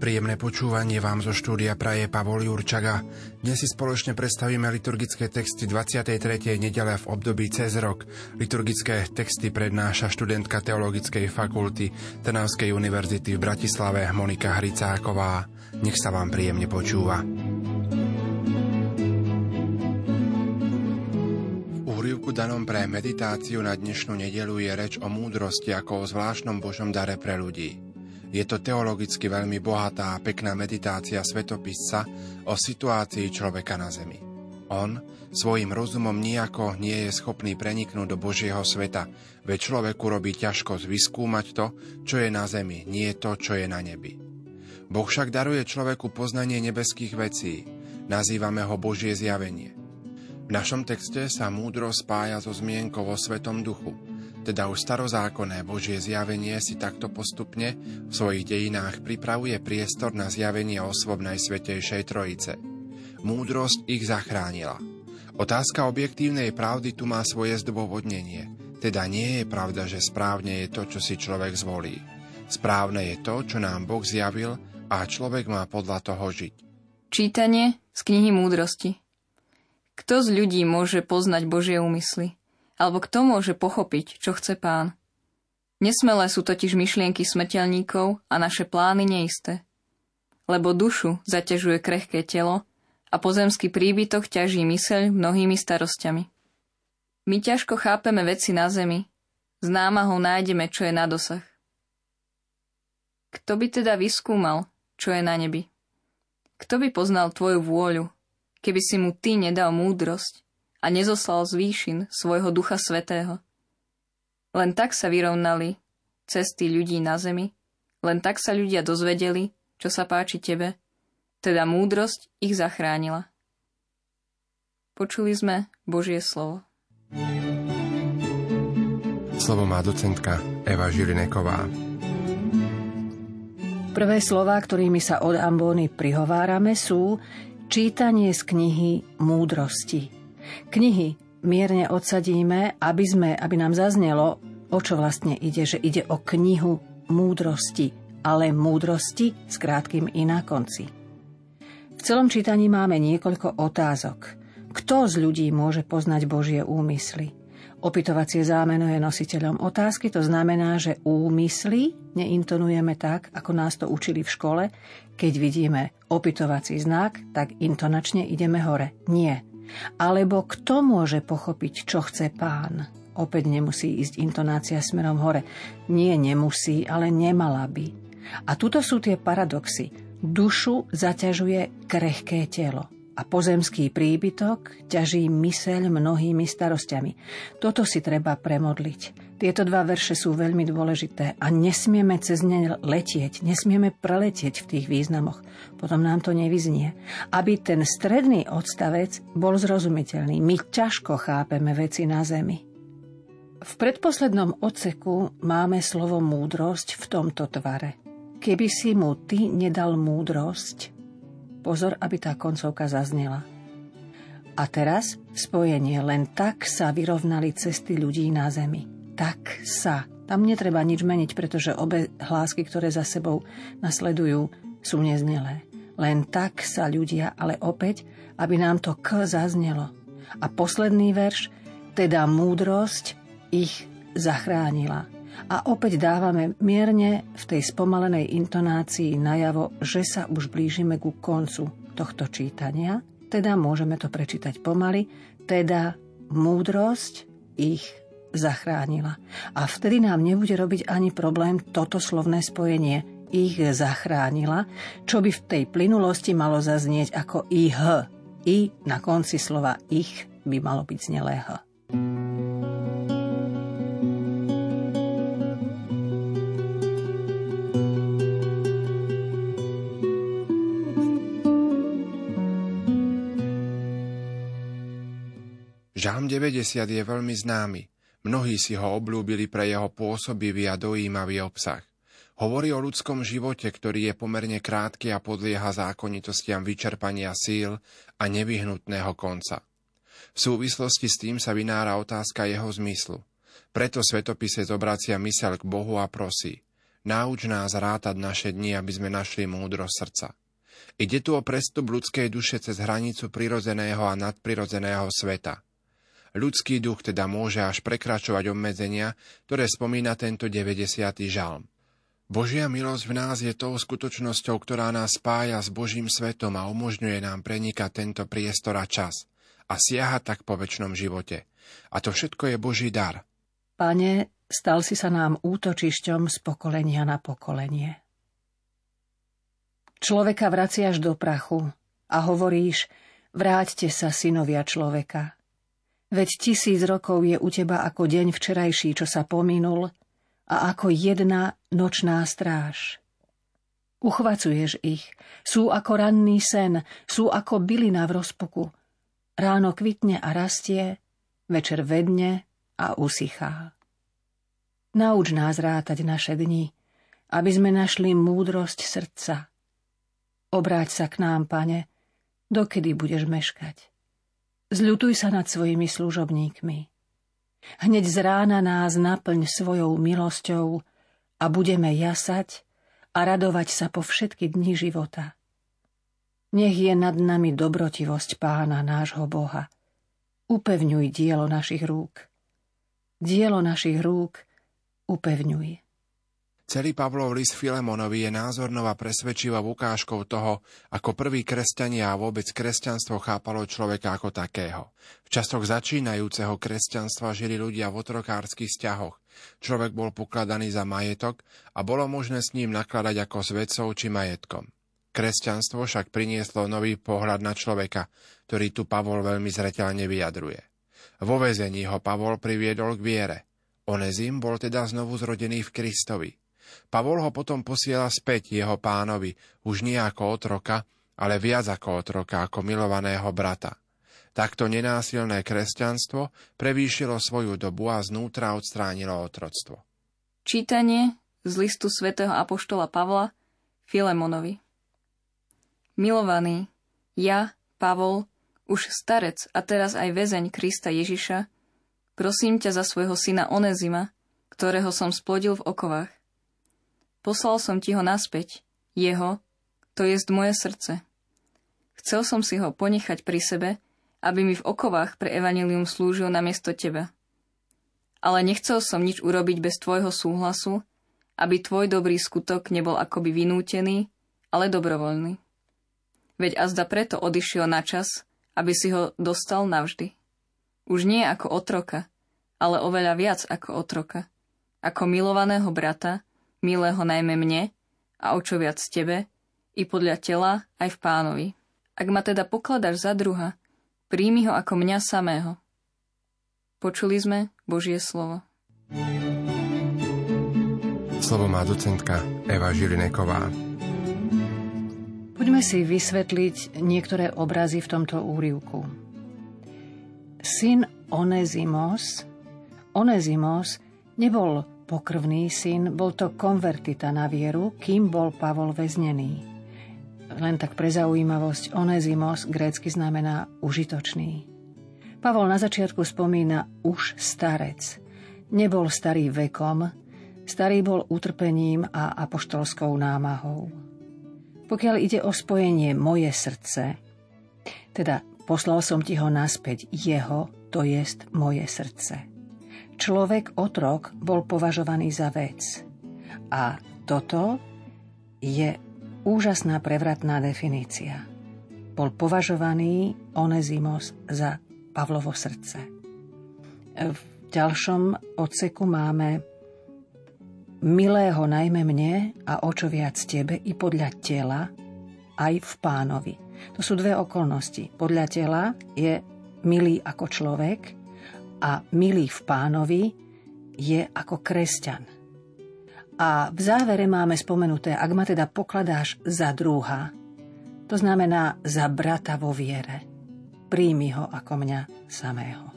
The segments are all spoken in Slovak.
Príjemné počúvanie vám zo štúdia praje Pavol Jurčaga. Dnes si spoločne predstavíme liturgické texty 23. nedele v období cez rok. Liturgické texty prednáša študentka Teologickej fakulty Trnavskej univerzity v Bratislave Monika Hricáková. Nech sa vám príjemne počúva. V úrivku danom pre meditáciu na dnešnú nedelu je reč o múdrosti ako o zvláštnom Božom dare pre ľudí. Je to teologicky veľmi bohatá a pekná meditácia svetopisca o situácii človeka na zemi. On svojim rozumom nijako nie je schopný preniknúť do Božieho sveta, veď človeku robí ťažkosť vyskúmať to, čo je na zemi, nie to, čo je na nebi. Boh však daruje človeku poznanie nebeských vecí. Nazývame ho Božie zjavenie. V našom texte sa múdro spája so zmienkou o Svetom duchu – teda už starozákonné Božie zjavenie si takto postupne v svojich dejinách pripravuje priestor na zjavenie osôb Najsvetejšej Trojice. Múdrosť ich zachránila. Otázka objektívnej pravdy tu má svoje zdôvodnenie. Teda nie je pravda, že správne je to, čo si človek zvolí. Správne je to, čo nám Boh zjavil a človek má podľa toho žiť. Čítanie z knihy Múdrosti Kto z ľudí môže poznať Božie úmysly? Alebo kto môže pochopiť, čo chce pán? Nesmelé sú totiž myšlienky smrteľníkov a naše plány neisté. Lebo dušu zaťažuje krehké telo a pozemský príbytok ťaží myseľ mnohými starosťami. My ťažko chápeme veci na zemi, s námahou nájdeme, čo je na dosah. Kto by teda vyskúmal, čo je na nebi? Kto by poznal tvoju vôľu, keby si mu ty nedal múdrosť a nezoslal z výšin svojho Ducha Svetého. Len tak sa vyrovnali cesty ľudí na zemi, len tak sa ľudia dozvedeli, čo sa páči tebe, teda múdrosť ich zachránila. Počuli sme Božie slovo. Slovo má docentka Eva Žilineková. Prvé slová, ktorými sa od Ambóny prihovárame, sú čítanie z knihy Múdrosti. Knihy mierne odsadíme, aby, sme, aby nám zaznelo, o čo vlastne ide, že ide o knihu múdrosti, ale múdrosti s krátkým i na konci. V celom čítaní máme niekoľko otázok. Kto z ľudí môže poznať Božie úmysly? Opytovacie zámeno je nositeľom otázky, to znamená, že úmysly neintonujeme tak, ako nás to učili v škole. Keď vidíme opytovací znak, tak intonačne ideme hore. Nie, alebo kto môže pochopiť, čo chce pán? Opäť nemusí ísť intonácia smerom hore. Nie nemusí, ale nemala by. A tuto sú tie paradoxy. Dušu zaťažuje krehké telo a pozemský príbytok ťaží myseľ mnohými starostiami. Toto si treba premodliť. Tieto dva verše sú veľmi dôležité a nesmieme cez ne letieť, nesmieme preletieť v tých významoch. Potom nám to nevyznie. Aby ten stredný odstavec bol zrozumiteľný. My ťažko chápeme veci na zemi. V predposlednom odseku máme slovo múdrosť v tomto tvare. Keby si mu ty nedal múdrosť, pozor, aby tá koncovka zaznela. A teraz spojenie len tak sa vyrovnali cesty ľudí na zemi tak sa. Tam netreba nič meniť, pretože obe hlásky, ktoré za sebou nasledujú, sú neznelé. Len tak sa ľudia, ale opäť, aby nám to k zaznelo. A posledný verš, teda múdrosť ich zachránila. A opäť dávame mierne v tej spomalenej intonácii najavo, že sa už blížime ku koncu tohto čítania, teda môžeme to prečítať pomaly, teda múdrosť ich zachránila. A vtedy nám nebude robiť ani problém toto slovné spojenie ich zachránila, čo by v tej plynulosti malo zaznieť ako ich. I na konci slova ich by malo byť znelé h. Žalm 90 je veľmi známy. Mnohí si ho oblúbili pre jeho pôsobivý a dojímavý obsah. Hovorí o ľudskom živote, ktorý je pomerne krátky a podlieha zákonitostiam vyčerpania síl a nevyhnutného konca. V súvislosti s tým sa vynára otázka jeho zmyslu. Preto svetopisec obracia mysel k Bohu a prosí. Nauč nás rátať naše dni, aby sme našli múdro srdca. Ide tu o prestup ľudskej duše cez hranicu prirodzeného a nadprirodzeného sveta. Ľudský duch teda môže až prekračovať obmedzenia, ktoré spomína tento 90. žalm. Božia milosť v nás je tou skutočnosťou, ktorá nás spája s Božím svetom a umožňuje nám prenikať tento priestor a čas a siaha tak po väčšnom živote. A to všetko je Boží dar. Pane, stal si sa nám útočišťom z pokolenia na pokolenie. Človeka vraciaš do prachu a hovoríš, vráťte sa, synovia človeka. Veď tisíc rokov je u teba ako deň včerajší, čo sa pominul, a ako jedna nočná stráž. Uchvacuješ ich, sú ako ranný sen, sú ako bylina v rozpuku. Ráno kvitne a rastie, večer vedne a usychá. Nauč nás rátať naše dni, aby sme našli múdrosť srdca. Obráť sa k nám, pane, dokedy budeš meškať. Zľutuj sa nad svojimi služobníkmi. Hneď z rána nás naplň svojou milosťou a budeme jasať a radovať sa po všetky dni života. Nech je nad nami dobrotivosť pána nášho Boha. Upevňuj dielo našich rúk. Dielo našich rúk upevňuj. Celý Pavlov list Filemonovi je názornou a presvedčivou ukážkou toho, ako prvý kresťania a vôbec kresťanstvo chápalo človeka ako takého. V časoch začínajúceho kresťanstva žili ľudia v otrokárskych vzťahoch. Človek bol pokladaný za majetok a bolo možné s ním nakladať ako s vedcov či majetkom. Kresťanstvo však prinieslo nový pohľad na človeka, ktorý tu Pavol veľmi zreteľne vyjadruje. Vo vezení ho Pavol priviedol k viere. Onezim bol teda znovu zrodený v Kristovi. Pavol ho potom posiela späť jeho pánovi, už nie ako otroka, ale viac ako otroka, ako milovaného brata. Takto nenásilné kresťanstvo prevýšilo svoju dobu a znútra odstránilo otroctvo. Čítanie z listu svätého Apoštola Pavla Filemonovi Milovaný, ja, Pavol, už starec a teraz aj väzeň Krista Ježiša, prosím ťa za svojho syna Onezima, ktorého som splodil v okovách. Poslal som ti ho naspäť, jeho, to jest moje srdce. Chcel som si ho ponechať pri sebe, aby mi v okovách pre evanilium slúžil namiesto teba. Ale nechcel som nič urobiť bez tvojho súhlasu, aby tvoj dobrý skutok nebol akoby vynútený, ale dobrovoľný. Veď azda preto odišiel na čas, aby si ho dostal navždy. Už nie ako otroka, ale oveľa viac ako otroka. Ako milovaného brata, milého najmä mne a o čo viac tebe, i podľa tela aj v pánovi. Ak ma teda pokladáš za druha, príjmi ho ako mňa samého. Počuli sme Božie slovo. Slovo má docentka Eva Žilineková. Poďme si vysvetliť niektoré obrazy v tomto úrivku. Syn Onezimos, Onezimos nebol pokrvný syn, bol to konvertita na vieru, kým bol Pavol väznený. Len tak pre zaujímavosť, onezimos grécky znamená užitočný. Pavol na začiatku spomína už starec. Nebol starý vekom, starý bol utrpením a apoštolskou námahou. Pokiaľ ide o spojenie moje srdce, teda poslal som ti ho naspäť jeho, to jest moje srdce. Človek otrok bol považovaný za vec. A toto je úžasná prevratná definícia. Bol považovaný Onezimos za Pavlovo srdce. V ďalšom odseku máme milého najmä mne a o čo viac tebe i podľa tela aj v pánovi. To sú dve okolnosti. Podľa tela je milý ako človek a milý v pánovi je ako kresťan. A v závere máme spomenuté, ak ma teda pokladáš za druha, to znamená za brata vo viere. Príjmi ho ako mňa samého.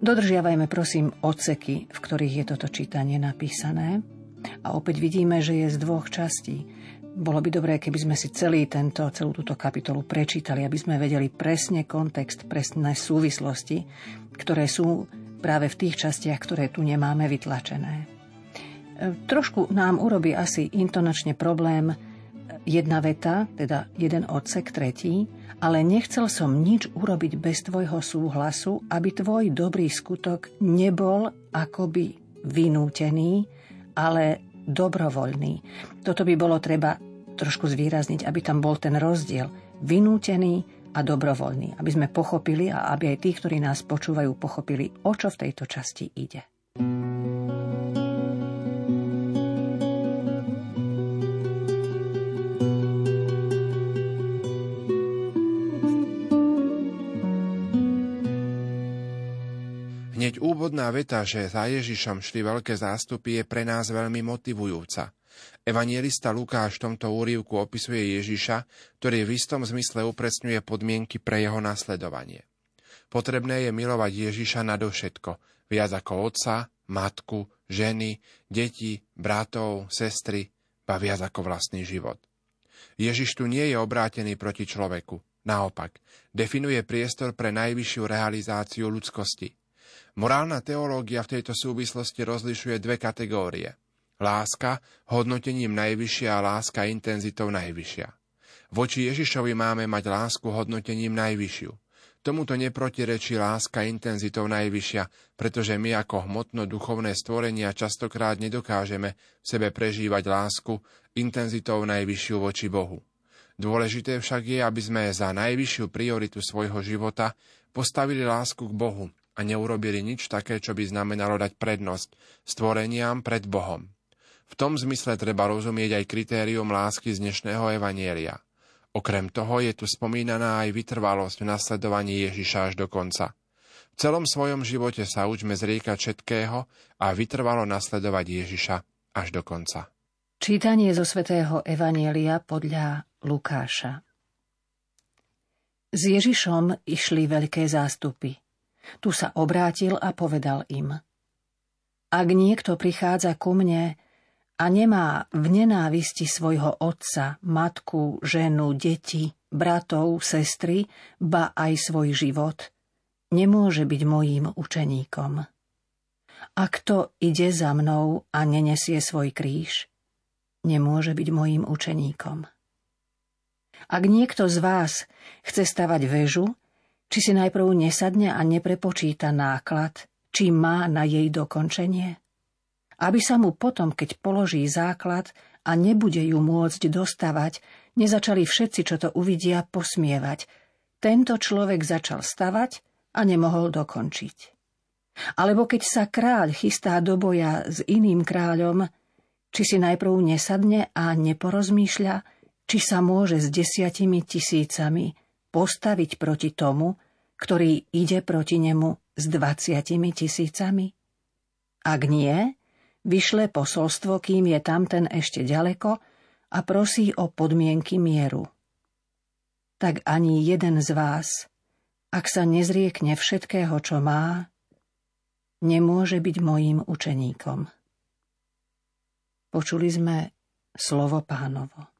Dodržiavajme prosím odseky, v ktorých je toto čítanie napísané A opäť vidíme, že je z dvoch častí. Bolo by dobré, keby sme si celý tento, celú túto kapitolu prečítali, aby sme vedeli presne kontext, presné súvislosti, ktoré sú práve v tých častiach, ktoré tu nemáme vytlačené. E, trošku nám urobí asi intonačne problém jedna veta, teda jeden odsek tretí, ale nechcel som nič urobiť bez tvojho súhlasu, aby tvoj dobrý skutok nebol akoby vynútený, ale dobrovoľný. Toto by bolo treba trošku zvýrazniť, aby tam bol ten rozdiel vynútený a dobrovoľný, aby sme pochopili a aby aj tí, ktorí nás počúvajú, pochopili, o čo v tejto časti ide. Hneď úvodná veta, že za Ježišom šli veľké zástupy, je pre nás veľmi motivujúca. Evanielista Lukáš v tomto úrivku opisuje Ježiša, ktorý v istom zmysle upresňuje podmienky pre jeho nasledovanie. Potrebné je milovať Ježiša nadovšetko, viac ako otca, matku, ženy, deti, bratov, sestry, ba viac ako vlastný život. Ježiš tu nie je obrátený proti človeku. Naopak, definuje priestor pre najvyššiu realizáciu ľudskosti – Morálna teológia v tejto súvislosti rozlišuje dve kategórie. Láska hodnotením najvyššia a láska intenzitou najvyššia. Voči Ježišovi máme mať lásku hodnotením najvyššiu. Tomuto neprotirečí láska intenzitou najvyššia, pretože my ako hmotno-duchovné stvorenia častokrát nedokážeme v sebe prežívať lásku intenzitou najvyššiu voči Bohu. Dôležité však je, aby sme za najvyššiu prioritu svojho života postavili lásku k Bohu a neurobili nič také, čo by znamenalo dať prednosť stvoreniam pred Bohom. V tom zmysle treba rozumieť aj kritérium lásky z dnešného evanielia. Okrem toho je tu spomínaná aj vytrvalosť v nasledovaní Ježiša až do konca. V celom svojom živote sa učme zriekať všetkého a vytrvalo nasledovať Ježiša až do konca. Čítanie zo svätého Evanielia podľa Lukáša S Ježišom išli veľké zástupy. Tu sa obrátil a povedal im. Ak niekto prichádza ku mne a nemá v nenávisti svojho otca, matku, ženu, deti, bratov, sestry, ba aj svoj život, nemôže byť mojím učeníkom. A kto ide za mnou a nenesie svoj kríž, nemôže byť mojím učeníkom. Ak niekto z vás chce stavať väžu, či si najprv nesadne a neprepočíta náklad, či má na jej dokončenie? Aby sa mu potom, keď položí základ a nebude ju môcť dostavať, nezačali všetci, čo to uvidia, posmievať. Tento človek začal stavať a nemohol dokončiť. Alebo keď sa kráľ chystá do boja s iným kráľom, či si najprv nesadne a neporozmýšľa, či sa môže s desiatimi tisícami postaviť proti tomu, ktorý ide proti nemu s dvaciatimi tisícami? Ak nie, vyšle posolstvo, kým je tamten ešte ďaleko a prosí o podmienky mieru. Tak ani jeden z vás, ak sa nezriekne všetkého, čo má, nemôže byť mojím učeníkom. Počuli sme slovo pánovo.